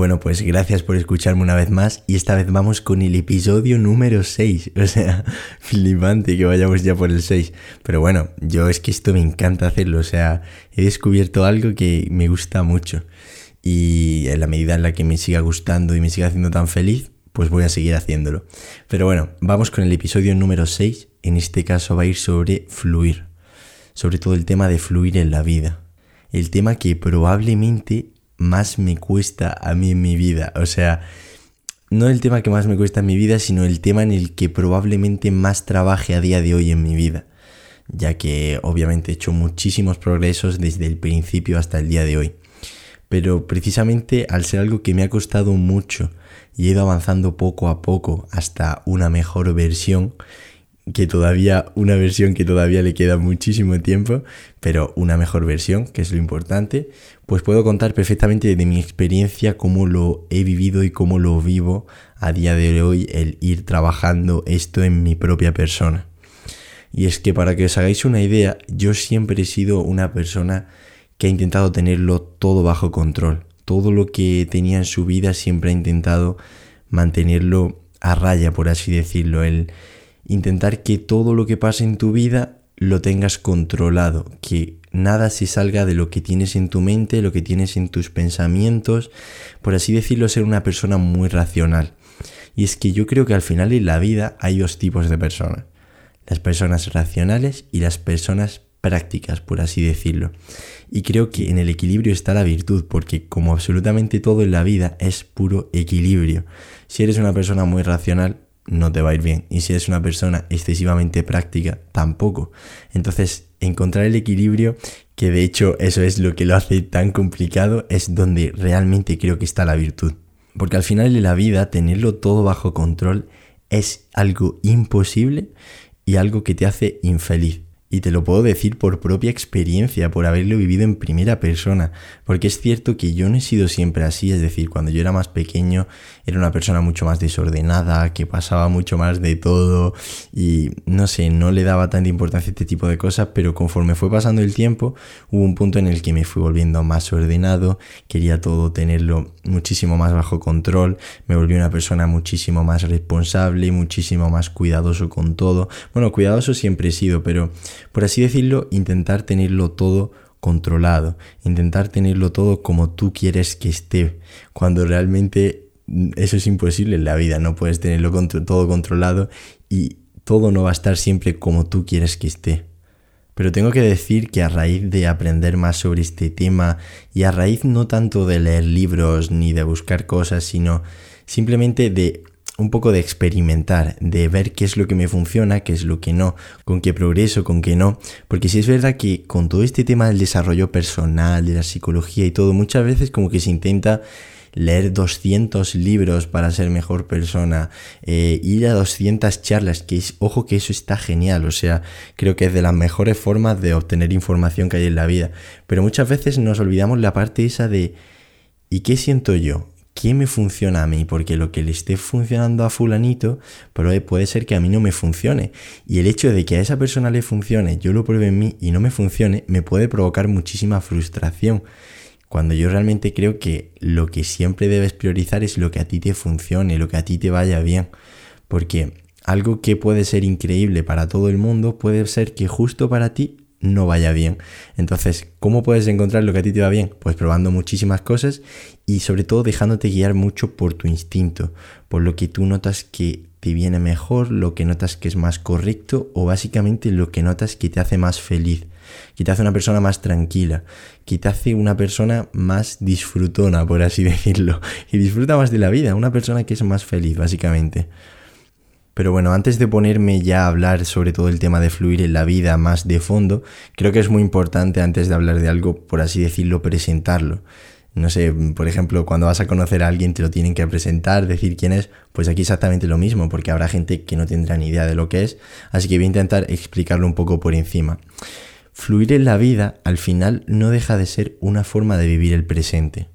Bueno, pues gracias por escucharme una vez más y esta vez vamos con el episodio número 6. O sea, flipante que vayamos ya por el 6. Pero bueno, yo es que esto me encanta hacerlo. O sea, he descubierto algo que me gusta mucho. Y en la medida en la que me siga gustando y me siga haciendo tan feliz, pues voy a seguir haciéndolo. Pero bueno, vamos con el episodio número 6. En este caso va a ir sobre fluir. Sobre todo el tema de fluir en la vida. El tema que probablemente más me cuesta a mí en mi vida. O sea, no el tema que más me cuesta en mi vida, sino el tema en el que probablemente más trabaje a día de hoy en mi vida. Ya que obviamente he hecho muchísimos progresos desde el principio hasta el día de hoy. Pero precisamente al ser algo que me ha costado mucho y he ido avanzando poco a poco hasta una mejor versión, que todavía, una versión que todavía le queda muchísimo tiempo, pero una mejor versión, que es lo importante, pues puedo contar perfectamente de mi experiencia, cómo lo he vivido y cómo lo vivo a día de hoy el ir trabajando esto en mi propia persona. Y es que para que os hagáis una idea, yo siempre he sido una persona que ha intentado tenerlo todo bajo control. Todo lo que tenía en su vida siempre ha intentado mantenerlo a raya, por así decirlo. El, intentar que todo lo que pase en tu vida lo tengas controlado, que nada se salga de lo que tienes en tu mente, lo que tienes en tus pensamientos, por así decirlo, ser una persona muy racional. Y es que yo creo que al final en la vida hay dos tipos de personas, las personas racionales y las personas prácticas, por así decirlo. Y creo que en el equilibrio está la virtud, porque como absolutamente todo en la vida es puro equilibrio. Si eres una persona muy racional, no te va a ir bien. Y si eres una persona excesivamente práctica, tampoco. Entonces, encontrar el equilibrio, que de hecho eso es lo que lo hace tan complicado, es donde realmente creo que está la virtud. Porque al final de la vida, tenerlo todo bajo control es algo imposible y algo que te hace infeliz. Y te lo puedo decir por propia experiencia, por haberlo vivido en primera persona, porque es cierto que yo no he sido siempre así, es decir, cuando yo era más pequeño era una persona mucho más desordenada, que pasaba mucho más de todo y no sé, no le daba tanta importancia a este tipo de cosas, pero conforme fue pasando el tiempo hubo un punto en el que me fui volviendo más ordenado, quería todo tenerlo muchísimo más bajo control, me volví una persona muchísimo más responsable, muchísimo más cuidadoso con todo. Bueno, cuidadoso siempre he sido, pero por así decirlo, intentar tenerlo todo controlado, intentar tenerlo todo como tú quieres que esté, cuando realmente eso es imposible en la vida, no puedes tenerlo todo controlado y todo no va a estar siempre como tú quieres que esté. Pero tengo que decir que a raíz de aprender más sobre este tema y a raíz no tanto de leer libros ni de buscar cosas, sino simplemente de un poco de experimentar, de ver qué es lo que me funciona, qué es lo que no, con qué progreso, con qué no. Porque si es verdad que con todo este tema del desarrollo personal, de la psicología y todo, muchas veces como que se intenta leer 200 libros para ser mejor persona, eh, ir a 200 charlas, que es, ojo que eso está genial, o sea, creo que es de las mejores formas de obtener información que hay en la vida. Pero muchas veces nos olvidamos la parte esa de ¿y qué siento yo? ¿Qué me funciona a mí? Porque lo que le esté funcionando a fulanito, pero puede ser que a mí no me funcione. Y el hecho de que a esa persona le funcione, yo lo pruebe en mí y no me funcione, me puede provocar muchísima frustración. Cuando yo realmente creo que lo que siempre debes priorizar es lo que a ti te funcione, lo que a ti te vaya bien. Porque algo que puede ser increíble para todo el mundo puede ser que justo para ti no vaya bien. Entonces, ¿cómo puedes encontrar lo que a ti te va bien? Pues probando muchísimas cosas y sobre todo dejándote guiar mucho por tu instinto, por lo que tú notas que te viene mejor, lo que notas que es más correcto o básicamente lo que notas que te hace más feliz, que te hace una persona más tranquila, que te hace una persona más disfrutona, por así decirlo, y disfruta más de la vida, una persona que es más feliz, básicamente. Pero bueno, antes de ponerme ya a hablar sobre todo el tema de fluir en la vida más de fondo, creo que es muy importante antes de hablar de algo, por así decirlo, presentarlo. No sé, por ejemplo, cuando vas a conocer a alguien te lo tienen que presentar, decir quién es, pues aquí exactamente lo mismo, porque habrá gente que no tendrá ni idea de lo que es, así que voy a intentar explicarlo un poco por encima. Fluir en la vida al final no deja de ser una forma de vivir el presente.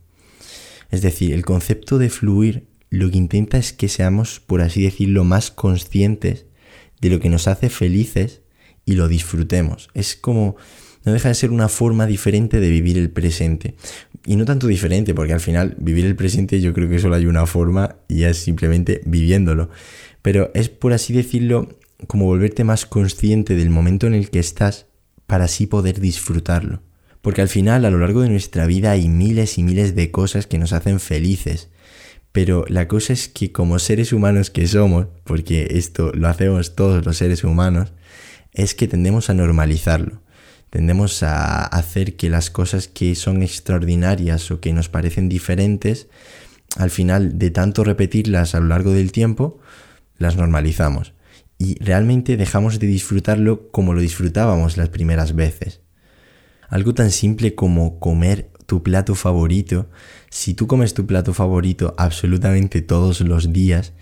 Es decir, el concepto de fluir lo que intenta es que seamos, por así decirlo, más conscientes de lo que nos hace felices y lo disfrutemos. Es como, no deja de ser una forma diferente de vivir el presente. Y no tanto diferente, porque al final vivir el presente yo creo que solo hay una forma y es simplemente viviéndolo. Pero es por así decirlo como volverte más consciente del momento en el que estás para así poder disfrutarlo. Porque al final a lo largo de nuestra vida hay miles y miles de cosas que nos hacen felices. Pero la cosa es que como seres humanos que somos, porque esto lo hacemos todos los seres humanos, es que tendemos a normalizarlo. Tendemos a hacer que las cosas que son extraordinarias o que nos parecen diferentes, al final de tanto repetirlas a lo largo del tiempo, las normalizamos y realmente dejamos de disfrutarlo como lo disfrutábamos las primeras veces. Algo tan simple como comer tu plato favorito, si tú comes tu plato favorito absolutamente todos los días,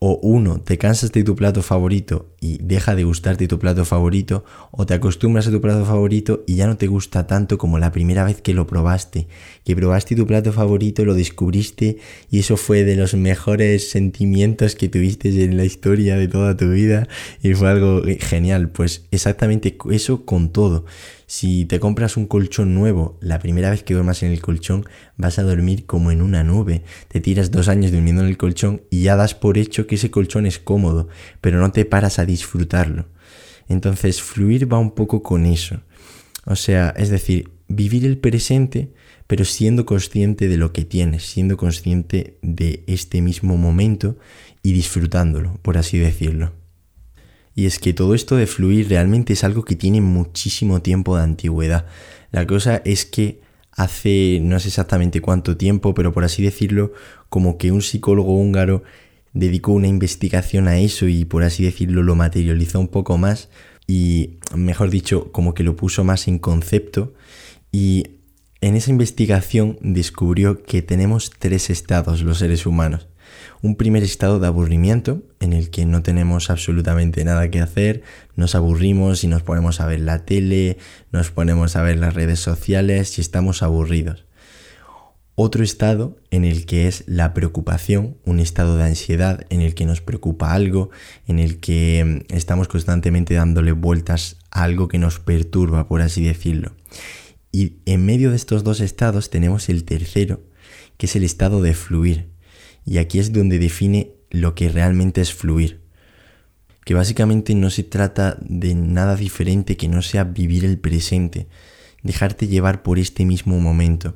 o uno, te cansas de tu plato favorito y deja de gustarte tu plato favorito, o te acostumbras a tu plato favorito y ya no te gusta tanto como la primera vez que lo probaste, que probaste tu plato favorito, lo descubriste y eso fue de los mejores sentimientos que tuviste en la historia de toda tu vida y fue algo genial, pues exactamente eso con todo. Si te compras un colchón nuevo, la primera vez que duermas en el colchón vas a dormir como en una nube. Te tiras dos años durmiendo en el colchón y ya das por hecho que ese colchón es cómodo, pero no te paras a disfrutarlo. Entonces, fluir va un poco con eso. O sea, es decir, vivir el presente, pero siendo consciente de lo que tienes, siendo consciente de este mismo momento y disfrutándolo, por así decirlo. Y es que todo esto de fluir realmente es algo que tiene muchísimo tiempo de antigüedad. La cosa es que hace no sé exactamente cuánto tiempo, pero por así decirlo, como que un psicólogo húngaro dedicó una investigación a eso y por así decirlo lo materializó un poco más y mejor dicho como que lo puso más en concepto y en esa investigación descubrió que tenemos tres estados los seres humanos un primer estado de aburrimiento en el que no tenemos absolutamente nada que hacer, nos aburrimos y nos ponemos a ver la tele, nos ponemos a ver las redes sociales y estamos aburridos. Otro estado en el que es la preocupación, un estado de ansiedad en el que nos preocupa algo, en el que mm, estamos constantemente dándole vueltas a algo que nos perturba, por así decirlo. Y en medio de estos dos estados tenemos el tercero, que es el estado de fluir, y aquí es donde define lo que realmente es fluir. Que básicamente no se trata de nada diferente que no sea vivir el presente, dejarte llevar por este mismo momento.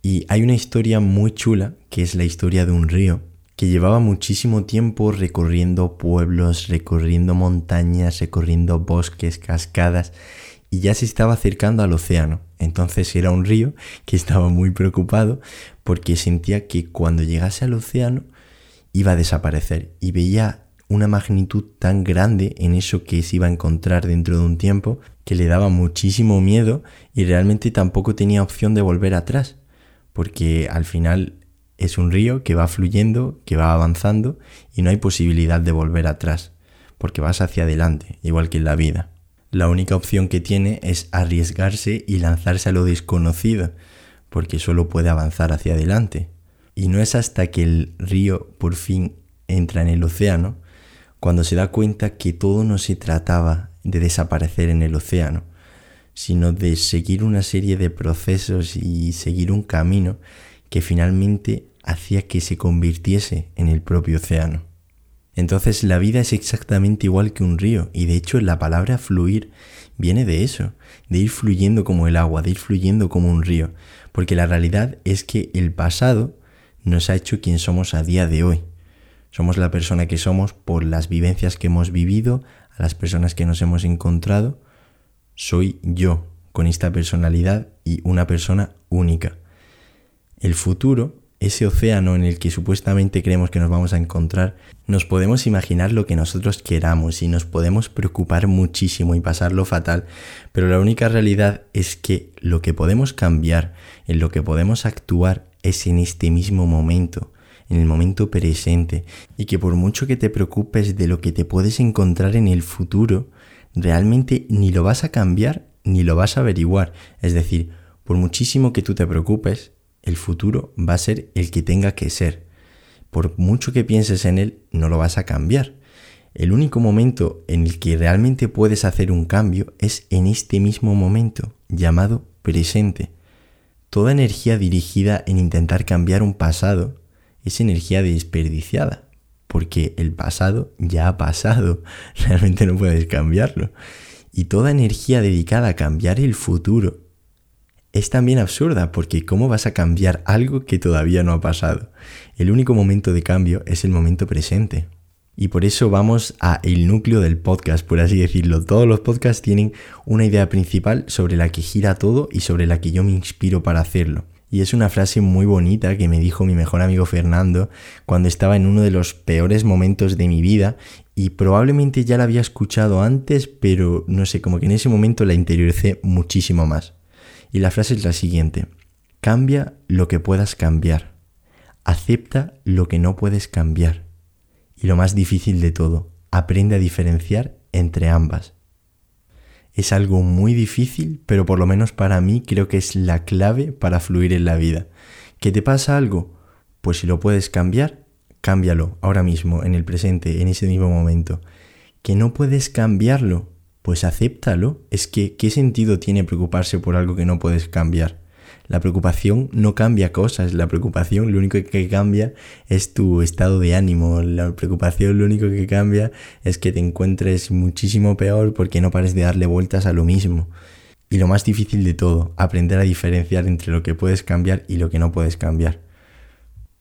Y hay una historia muy chula, que es la historia de un río, que llevaba muchísimo tiempo recorriendo pueblos, recorriendo montañas, recorriendo bosques, cascadas, y ya se estaba acercando al océano. Entonces era un río que estaba muy preocupado porque sentía que cuando llegase al océano iba a desaparecer y veía una magnitud tan grande en eso que se iba a encontrar dentro de un tiempo que le daba muchísimo miedo y realmente tampoco tenía opción de volver atrás porque al final es un río que va fluyendo, que va avanzando y no hay posibilidad de volver atrás porque vas hacia adelante, igual que en la vida. La única opción que tiene es arriesgarse y lanzarse a lo desconocido, porque solo puede avanzar hacia adelante. Y no es hasta que el río por fin entra en el océano, cuando se da cuenta que todo no se trataba de desaparecer en el océano, sino de seguir una serie de procesos y seguir un camino que finalmente hacía que se convirtiese en el propio océano. Entonces la vida es exactamente igual que un río y de hecho la palabra fluir viene de eso, de ir fluyendo como el agua, de ir fluyendo como un río, porque la realidad es que el pasado nos ha hecho quien somos a día de hoy. Somos la persona que somos por las vivencias que hemos vivido, a las personas que nos hemos encontrado. Soy yo, con esta personalidad y una persona única. El futuro ese océano en el que supuestamente creemos que nos vamos a encontrar, nos podemos imaginar lo que nosotros queramos y nos podemos preocupar muchísimo y pasarlo fatal, pero la única realidad es que lo que podemos cambiar, en lo que podemos actuar es en este mismo momento, en el momento presente, y que por mucho que te preocupes de lo que te puedes encontrar en el futuro, realmente ni lo vas a cambiar ni lo vas a averiguar. Es decir, por muchísimo que tú te preocupes, el futuro va a ser el que tenga que ser. Por mucho que pienses en él, no lo vas a cambiar. El único momento en el que realmente puedes hacer un cambio es en este mismo momento, llamado presente. Toda energía dirigida en intentar cambiar un pasado es energía desperdiciada, porque el pasado ya ha pasado, realmente no puedes cambiarlo. Y toda energía dedicada a cambiar el futuro es también absurda, porque ¿cómo vas a cambiar algo que todavía no ha pasado? El único momento de cambio es el momento presente. Y por eso vamos a el núcleo del podcast, por así decirlo. Todos los podcasts tienen una idea principal sobre la que gira todo y sobre la que yo me inspiro para hacerlo. Y es una frase muy bonita que me dijo mi mejor amigo Fernando cuando estaba en uno de los peores momentos de mi vida y probablemente ya la había escuchado antes, pero no sé, como que en ese momento la interioricé muchísimo más. Y la frase es la siguiente. Cambia lo que puedas cambiar. Acepta lo que no puedes cambiar. Y lo más difícil de todo, aprende a diferenciar entre ambas. Es algo muy difícil, pero por lo menos para mí creo que es la clave para fluir en la vida. ¿Que te pasa algo? Pues si lo puedes cambiar, cámbialo ahora mismo, en el presente, en ese mismo momento. ¿Que no puedes cambiarlo? Pues acéptalo. Es que, ¿qué sentido tiene preocuparse por algo que no puedes cambiar? La preocupación no cambia cosas, la preocupación lo único que cambia es tu estado de ánimo, la preocupación lo único que cambia es que te encuentres muchísimo peor porque no pares de darle vueltas a lo mismo. Y lo más difícil de todo, aprender a diferenciar entre lo que puedes cambiar y lo que no puedes cambiar.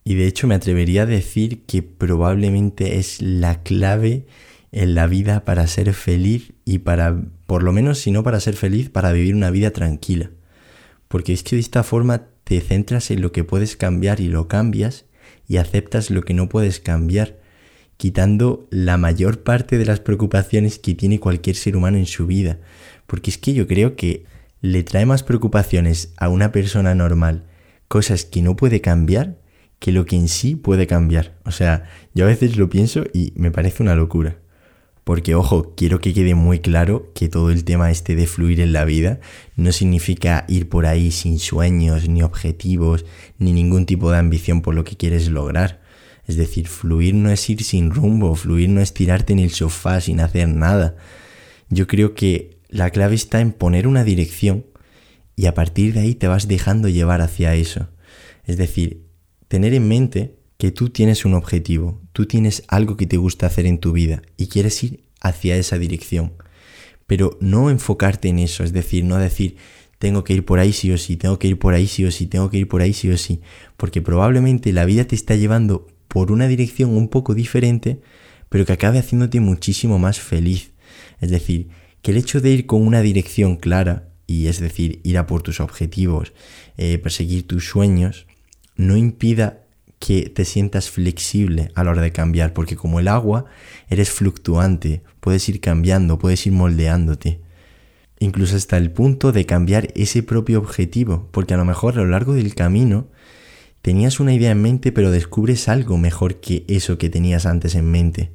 Y de hecho me atrevería a decir que probablemente es la clave en la vida para ser feliz y para, por lo menos si no para ser feliz, para vivir una vida tranquila porque es que de esta forma te centras en lo que puedes cambiar y lo cambias y aceptas lo que no puedes cambiar, quitando la mayor parte de las preocupaciones que tiene cualquier ser humano en su vida. Porque es que yo creo que le trae más preocupaciones a una persona normal cosas que no puede cambiar que lo que en sí puede cambiar. O sea, yo a veces lo pienso y me parece una locura. Porque, ojo, quiero que quede muy claro que todo el tema este de fluir en la vida no significa ir por ahí sin sueños, ni objetivos, ni ningún tipo de ambición por lo que quieres lograr. Es decir, fluir no es ir sin rumbo, fluir no es tirarte en el sofá sin hacer nada. Yo creo que la clave está en poner una dirección y a partir de ahí te vas dejando llevar hacia eso. Es decir, tener en mente que tú tienes un objetivo, tú tienes algo que te gusta hacer en tu vida y quieres ir hacia esa dirección. Pero no enfocarte en eso, es decir, no decir, tengo que ir por ahí sí o sí, tengo que ir por ahí sí o sí, tengo que ir por ahí sí o sí, porque probablemente la vida te está llevando por una dirección un poco diferente, pero que acabe haciéndote muchísimo más feliz. Es decir, que el hecho de ir con una dirección clara, y es decir, ir a por tus objetivos, eh, perseguir tus sueños, no impida que te sientas flexible a la hora de cambiar, porque como el agua eres fluctuante, puedes ir cambiando, puedes ir moldeándote. Incluso hasta el punto de cambiar ese propio objetivo, porque a lo mejor a lo largo del camino tenías una idea en mente, pero descubres algo mejor que eso que tenías antes en mente.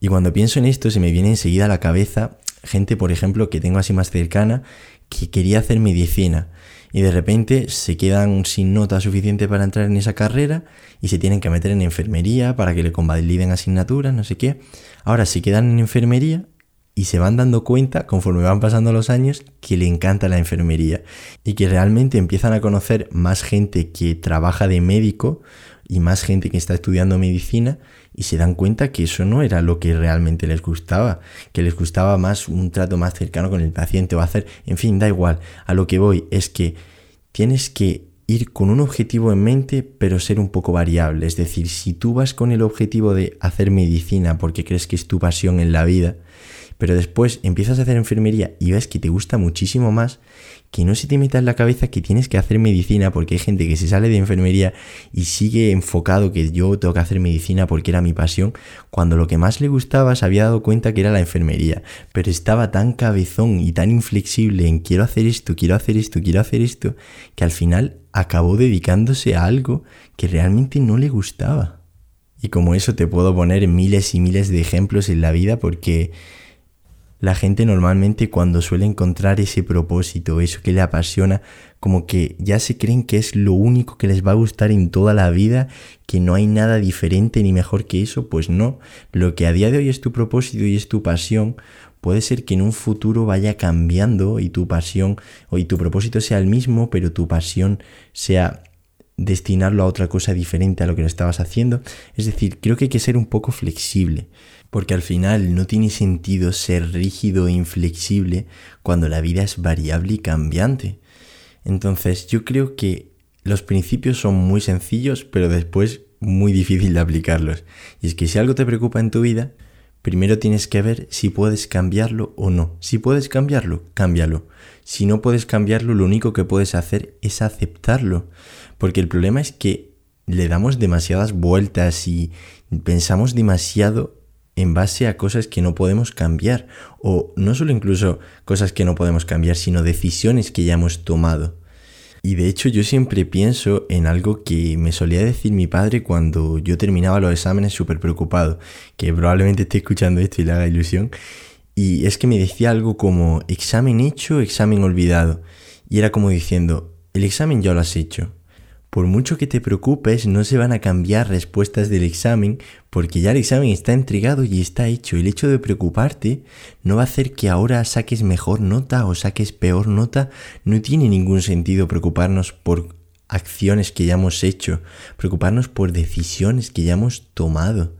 Y cuando pienso en esto se me viene enseguida a la cabeza gente, por ejemplo, que tengo así más cercana, que quería hacer medicina y de repente se quedan sin nota suficiente para entrar en esa carrera y se tienen que meter en enfermería para que le convaliden asignaturas, no sé qué. Ahora se quedan en enfermería y se van dando cuenta conforme van pasando los años que le encanta la enfermería y que realmente empiezan a conocer más gente que trabaja de médico y más gente que está estudiando medicina y se dan cuenta que eso no era lo que realmente les gustaba, que les gustaba más un trato más cercano con el paciente o hacer, en fin, da igual, a lo que voy es que tienes que ir con un objetivo en mente, pero ser un poco variable, es decir, si tú vas con el objetivo de hacer medicina porque crees que es tu pasión en la vida, pero después empiezas a hacer enfermería y ves que te gusta muchísimo más, que no se te meta en la cabeza que tienes que hacer medicina porque hay gente que se sale de enfermería y sigue enfocado que yo tengo que hacer medicina porque era mi pasión, cuando lo que más le gustaba se había dado cuenta que era la enfermería, pero estaba tan cabezón y tan inflexible en quiero hacer esto, quiero hacer esto, quiero hacer esto, que al final acabó dedicándose a algo que realmente no le gustaba. Y como eso te puedo poner miles y miles de ejemplos en la vida porque La gente normalmente cuando suele encontrar ese propósito, eso que le apasiona, como que ya se creen que es lo único que les va a gustar en toda la vida, que no hay nada diferente ni mejor que eso, pues no. Lo que a día de hoy es tu propósito y es tu pasión, puede ser que en un futuro vaya cambiando y tu pasión o y tu propósito sea el mismo, pero tu pasión sea destinarlo a otra cosa diferente a lo que lo estabas haciendo. Es decir, creo que hay que ser un poco flexible, porque al final no tiene sentido ser rígido e inflexible cuando la vida es variable y cambiante. Entonces, yo creo que los principios son muy sencillos, pero después muy difícil de aplicarlos. Y es que si algo te preocupa en tu vida, Primero tienes que ver si puedes cambiarlo o no. Si puedes cambiarlo, cámbialo. Si no puedes cambiarlo, lo único que puedes hacer es aceptarlo. Porque el problema es que le damos demasiadas vueltas y pensamos demasiado en base a cosas que no podemos cambiar. O no solo incluso cosas que no podemos cambiar, sino decisiones que ya hemos tomado. Y de hecho yo siempre pienso en algo que me solía decir mi padre cuando yo terminaba los exámenes súper preocupado, que probablemente esté escuchando esto y le haga ilusión. Y es que me decía algo como examen hecho, examen olvidado. Y era como diciendo, el examen ya lo has hecho, por mucho que te preocupes, no se van a cambiar respuestas del examen porque ya el examen está entregado y está hecho. El hecho de preocuparte no va a hacer que ahora saques mejor nota o saques peor nota. No tiene ningún sentido preocuparnos por acciones que ya hemos hecho, preocuparnos por decisiones que ya hemos tomado.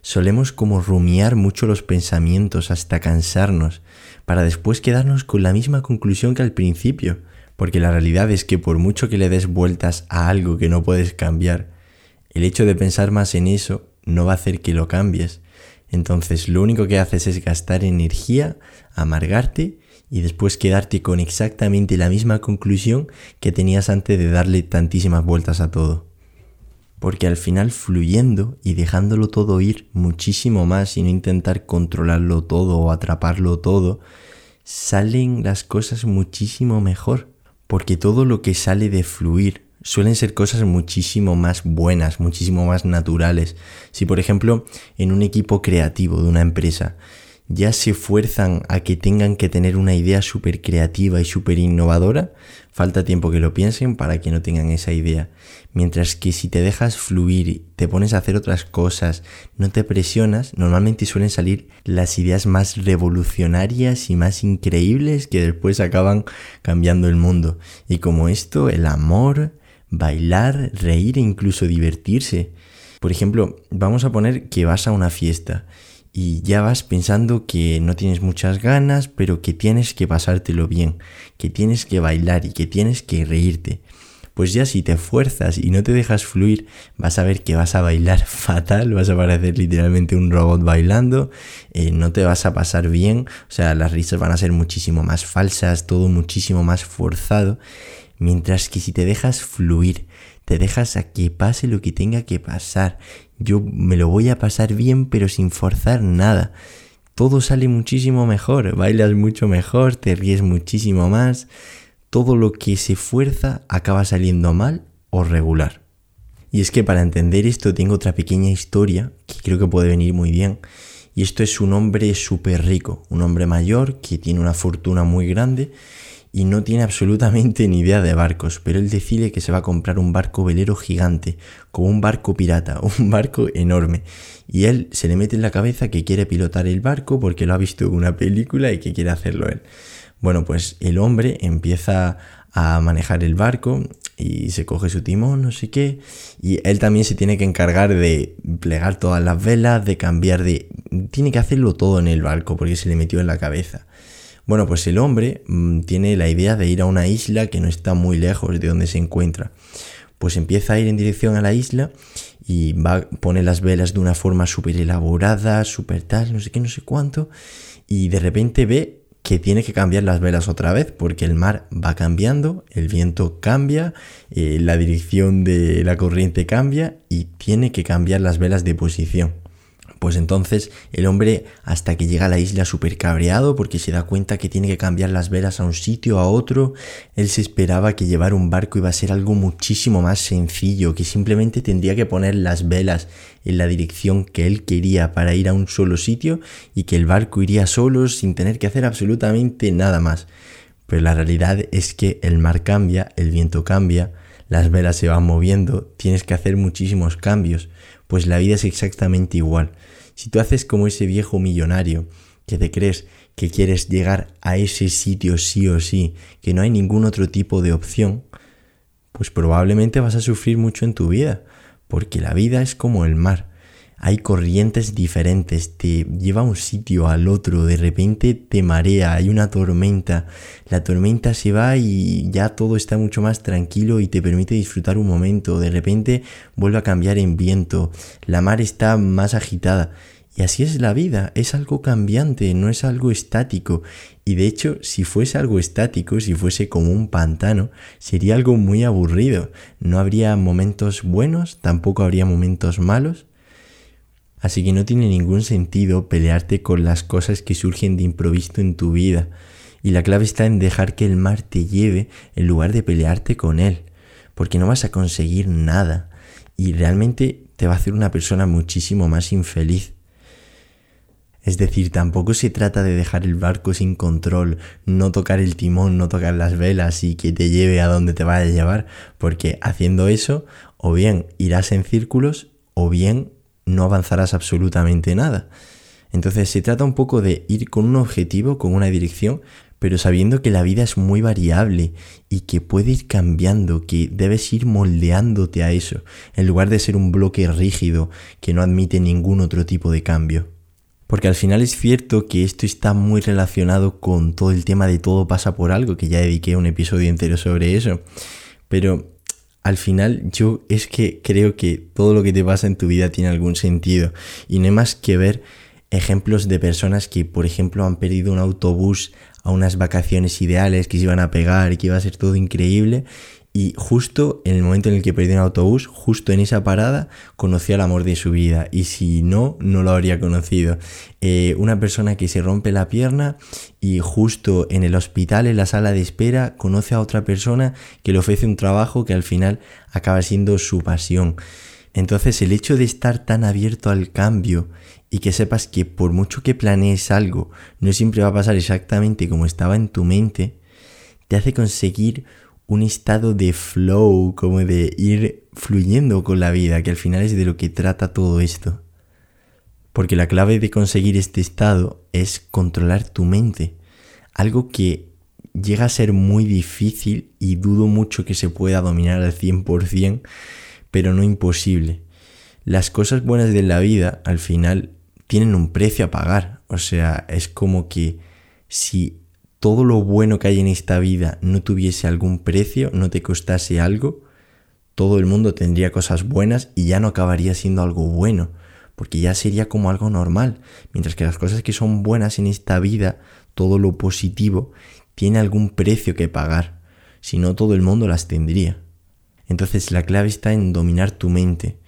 Solemos como rumiar mucho los pensamientos hasta cansarnos, para después quedarnos con la misma conclusión que al principio porque la realidad es que por mucho que le des vueltas a algo que no puedes cambiar, el hecho de pensar más en eso no va a hacer que lo cambies. Entonces lo único que haces es gastar energía, amargarte y después quedarte con exactamente la misma conclusión que tenías antes de darle tantísimas vueltas a todo. Porque al final fluyendo y dejándolo todo ir muchísimo más y no intentar controlarlo todo o atraparlo todo, salen las cosas muchísimo mejor porque todo lo que sale de fluir suelen ser cosas muchísimo más buenas, muchísimo más naturales. Si por ejemplo en un equipo creativo de una empresa ya se fuerzan a que tengan que tener una idea súper creativa y súper innovadora, falta tiempo que lo piensen para que no tengan esa idea. Mientras que si te dejas fluir, te pones a hacer otras cosas, no te presionas, normalmente suelen salir las ideas más revolucionarias y más increíbles que después acaban cambiando el mundo. Y como esto, el amor, bailar, reír e incluso divertirse. Por ejemplo, vamos a poner que vas a una fiesta y ya vas pensando que no tienes muchas ganas, pero que tienes que pasártelo bien, que tienes que bailar y que tienes que reírte. Pues ya si te fuerzas y no te dejas fluir, vas a ver que vas a bailar fatal, vas a parecer literalmente un robot bailando, eh, no te vas a pasar bien, o sea, las risas van a ser muchísimo más falsas, todo muchísimo más forzado, mientras que si te dejas fluir, te dejas a que pase lo que tenga que pasar yo me lo voy a pasar bien pero sin forzar nada. Todo sale muchísimo mejor, bailas mucho mejor, te ríes muchísimo más. Todo lo que se fuerza acaba saliendo mal o regular. Y es que para entender esto tengo otra pequeña historia que creo que puede venir muy bien. Y esto es un hombre súper rico, un hombre mayor que tiene una fortuna muy grande y no tiene absolutamente ni idea de barcos, pero él decide que se va a comprar un barco velero gigante, como un barco pirata, un barco enorme. Y él se le mete en la cabeza que quiere pilotar el barco porque lo ha visto en una película y que quiere hacerlo él. Bueno, pues el hombre empieza a manejar el barco y se coge su timón, no sé qué, y él también se tiene que encargar de plegar todas las velas, de cambiar de... Tiene que hacerlo todo en el barco porque se le metió en la cabeza. Bueno, pues el hombre mm, tiene la idea de ir a una isla que no está muy lejos de donde se encuentra. Pues empieza a ir en dirección a la isla y va, pone las velas de una forma súper elaborada, súper tal, no sé qué, no sé cuánto, y de repente ve que tiene que cambiar las velas otra vez porque el mar va cambiando, el viento cambia, eh, la dirección de la corriente cambia y tiene que cambiar las velas de posición. Pues entonces el hombre hasta que llega a la isla súper cabreado porque se da cuenta que tiene que cambiar las velas a un sitio, a otro, él se esperaba que llevar un barco iba a ser algo muchísimo más sencillo, que simplemente tendría que poner las velas en la dirección que él quería para ir a un solo sitio y que el barco iría solo sin tener que hacer absolutamente nada más. Pero la realidad es que el mar cambia, el viento cambia, las velas se van moviendo, tienes que hacer muchísimos cambios, pues la vida es exactamente igual. Si tú haces como ese viejo millonario que te crees que quieres llegar a ese sitio sí o sí, que no hay ningún otro tipo de opción, pues probablemente vas a sufrir mucho en tu vida, porque la vida es como el mar. Hay corrientes diferentes, te lleva a un sitio al otro, de repente te marea, hay una tormenta, la tormenta se va y ya todo está mucho más tranquilo y te permite disfrutar un momento, de repente vuelve a cambiar en viento, la mar está más agitada y así es la vida, es algo cambiante, no es algo estático. Y de hecho, si fuese algo estático, si fuese como un pantano, sería algo muy aburrido. No habría momentos buenos, tampoco habría momentos malos. Así que no tiene ningún sentido pelearte con las cosas que surgen de improviso en tu vida. Y la clave está en dejar que el mar te lleve en lugar de pelearte con él. Porque no vas a conseguir nada. Y realmente te va a hacer una persona muchísimo más infeliz. Es decir, tampoco se trata de dejar el barco sin control, no tocar el timón, no tocar las velas y que te lleve a donde te vaya a llevar, porque haciendo eso, o bien irás en círculos, o bien no avanzarás absolutamente nada. Entonces se trata un poco de ir con un objetivo, con una dirección, pero sabiendo que la vida es muy variable y que puede ir cambiando, que debes ir moldeándote a eso, en lugar de ser un bloque rígido que no admite ningún otro tipo de cambio. Porque al final es cierto que esto está muy relacionado con todo el tema de todo pasa por algo, que ya dediqué un episodio entero sobre eso. Pero al final yo es que creo que todo lo que te pasa en tu vida tiene algún sentido. Y no hay más que ver ejemplos de personas que, por ejemplo, han perdido un autobús a unas vacaciones ideales, que se iban a pegar y que iba a ser todo increíble y justo en el momento en el que perdió un autobús, justo en esa parada, conoció al amor de su vida. Y si no, no lo habría conocido. Eh, una persona que se rompe la pierna y justo en el hospital, en la sala de espera, conoce a otra persona que le ofrece un trabajo que al final acaba siendo su pasión. Entonces el hecho de estar tan abierto al cambio y que sepas que por mucho que planees algo, no siempre va a pasar exactamente como estaba en tu mente, te hace conseguir un estado de flow, como de ir fluyendo con la vida, que al final es de lo que trata todo esto. Porque la clave de conseguir este estado es controlar tu mente, algo que llega a ser muy difícil y dudo mucho que se pueda dominar al 100%, pero no imposible. Las cosas buenas de la vida al final tienen un precio a pagar, o sea, es como que si todo lo bueno que hay en esta vida no tuviese algún precio, no te costase algo, todo el mundo tendría cosas buenas y ya no acabaría siendo algo bueno, porque ya sería como algo normal, mientras que las cosas que son buenas en esta vida, todo lo positivo, tiene algún precio que pagar, si no todo el mundo las tendría. Entonces la clave está en dominar tu mente,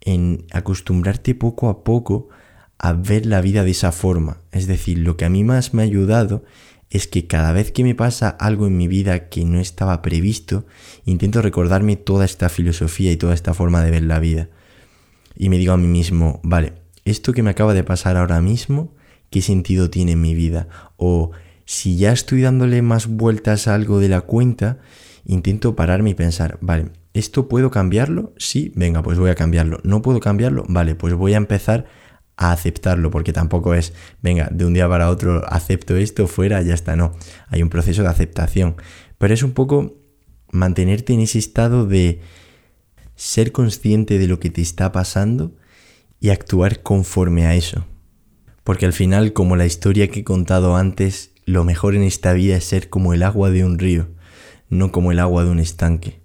en acostumbrarte poco a poco a ver la vida de esa forma. Es decir, lo que a mí más me ha ayudado es que cada vez que me pasa algo en mi vida que no estaba previsto, intento recordarme toda esta filosofía y toda esta forma de ver la vida. Y me digo a mí mismo, vale, esto que me acaba de pasar ahora mismo, ¿qué sentido tiene en mi vida? O si ya estoy dándole más vueltas a algo de la cuenta, intento pararme y pensar, vale, ¿esto puedo cambiarlo? Sí, venga, pues voy a cambiarlo. ¿No puedo cambiarlo? Vale, pues voy a empezar a aceptarlo, porque tampoco es, venga, de un día para otro acepto esto, fuera, ya está, no. Hay un proceso de aceptación. Pero es un poco mantenerte en ese estado de ser consciente de lo que te está pasando y actuar conforme a eso. Porque al final, como la historia que he contado antes, lo mejor en esta vida es ser como el agua de un río, no como el agua de un estanque.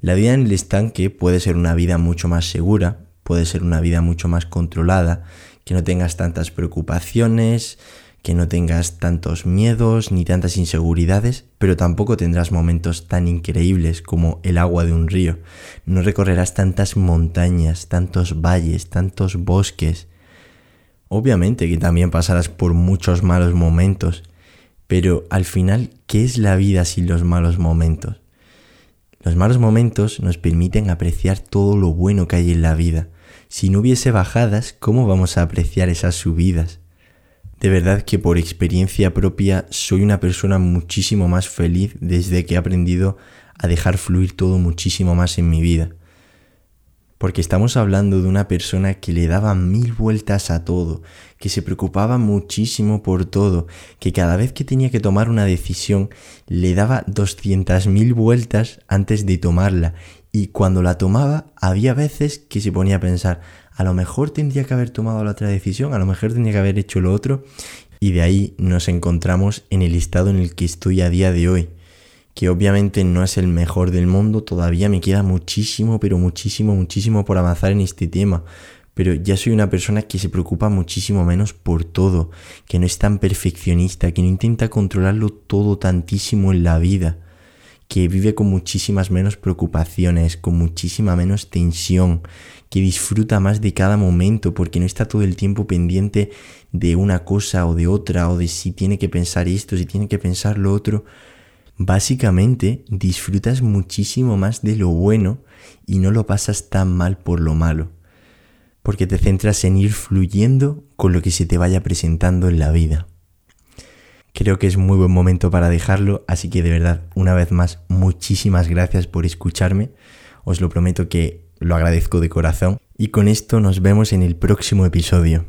La vida en el estanque puede ser una vida mucho más segura, puede ser una vida mucho más controlada, que no tengas tantas preocupaciones, que no tengas tantos miedos ni tantas inseguridades, pero tampoco tendrás momentos tan increíbles como el agua de un río. No recorrerás tantas montañas, tantos valles, tantos bosques. Obviamente que también pasarás por muchos malos momentos, pero al final, ¿qué es la vida sin los malos momentos? Los malos momentos nos permiten apreciar todo lo bueno que hay en la vida. Si no hubiese bajadas, ¿cómo vamos a apreciar esas subidas? De verdad que por experiencia propia soy una persona muchísimo más feliz desde que he aprendido a dejar fluir todo muchísimo más en mi vida. Porque estamos hablando de una persona que le daba mil vueltas a todo, que se preocupaba muchísimo por todo, que cada vez que tenía que tomar una decisión le daba doscientas mil vueltas antes de tomarla. Y cuando la tomaba, había veces que se ponía a pensar, a lo mejor tendría que haber tomado la otra decisión, a lo mejor tendría que haber hecho lo otro. Y de ahí nos encontramos en el estado en el que estoy a día de hoy que obviamente no es el mejor del mundo, todavía me queda muchísimo, pero muchísimo, muchísimo por avanzar en este tema. Pero ya soy una persona que se preocupa muchísimo menos por todo, que no es tan perfeccionista, que no intenta controlarlo todo tantísimo en la vida, que vive con muchísimas menos preocupaciones, con muchísima menos tensión, que disfruta más de cada momento porque no está todo el tiempo pendiente de una cosa o de otra, o de si tiene que pensar esto, si tiene que pensar lo otro Básicamente disfrutas muchísimo más de lo bueno y no lo pasas tan mal por lo malo, porque te centras en ir fluyendo con lo que se te vaya presentando en la vida. Creo que es muy buen momento para dejarlo, así que de verdad, una vez más, muchísimas gracias por escucharme. Os lo prometo que lo agradezco de corazón. Y con esto nos vemos en el próximo episodio.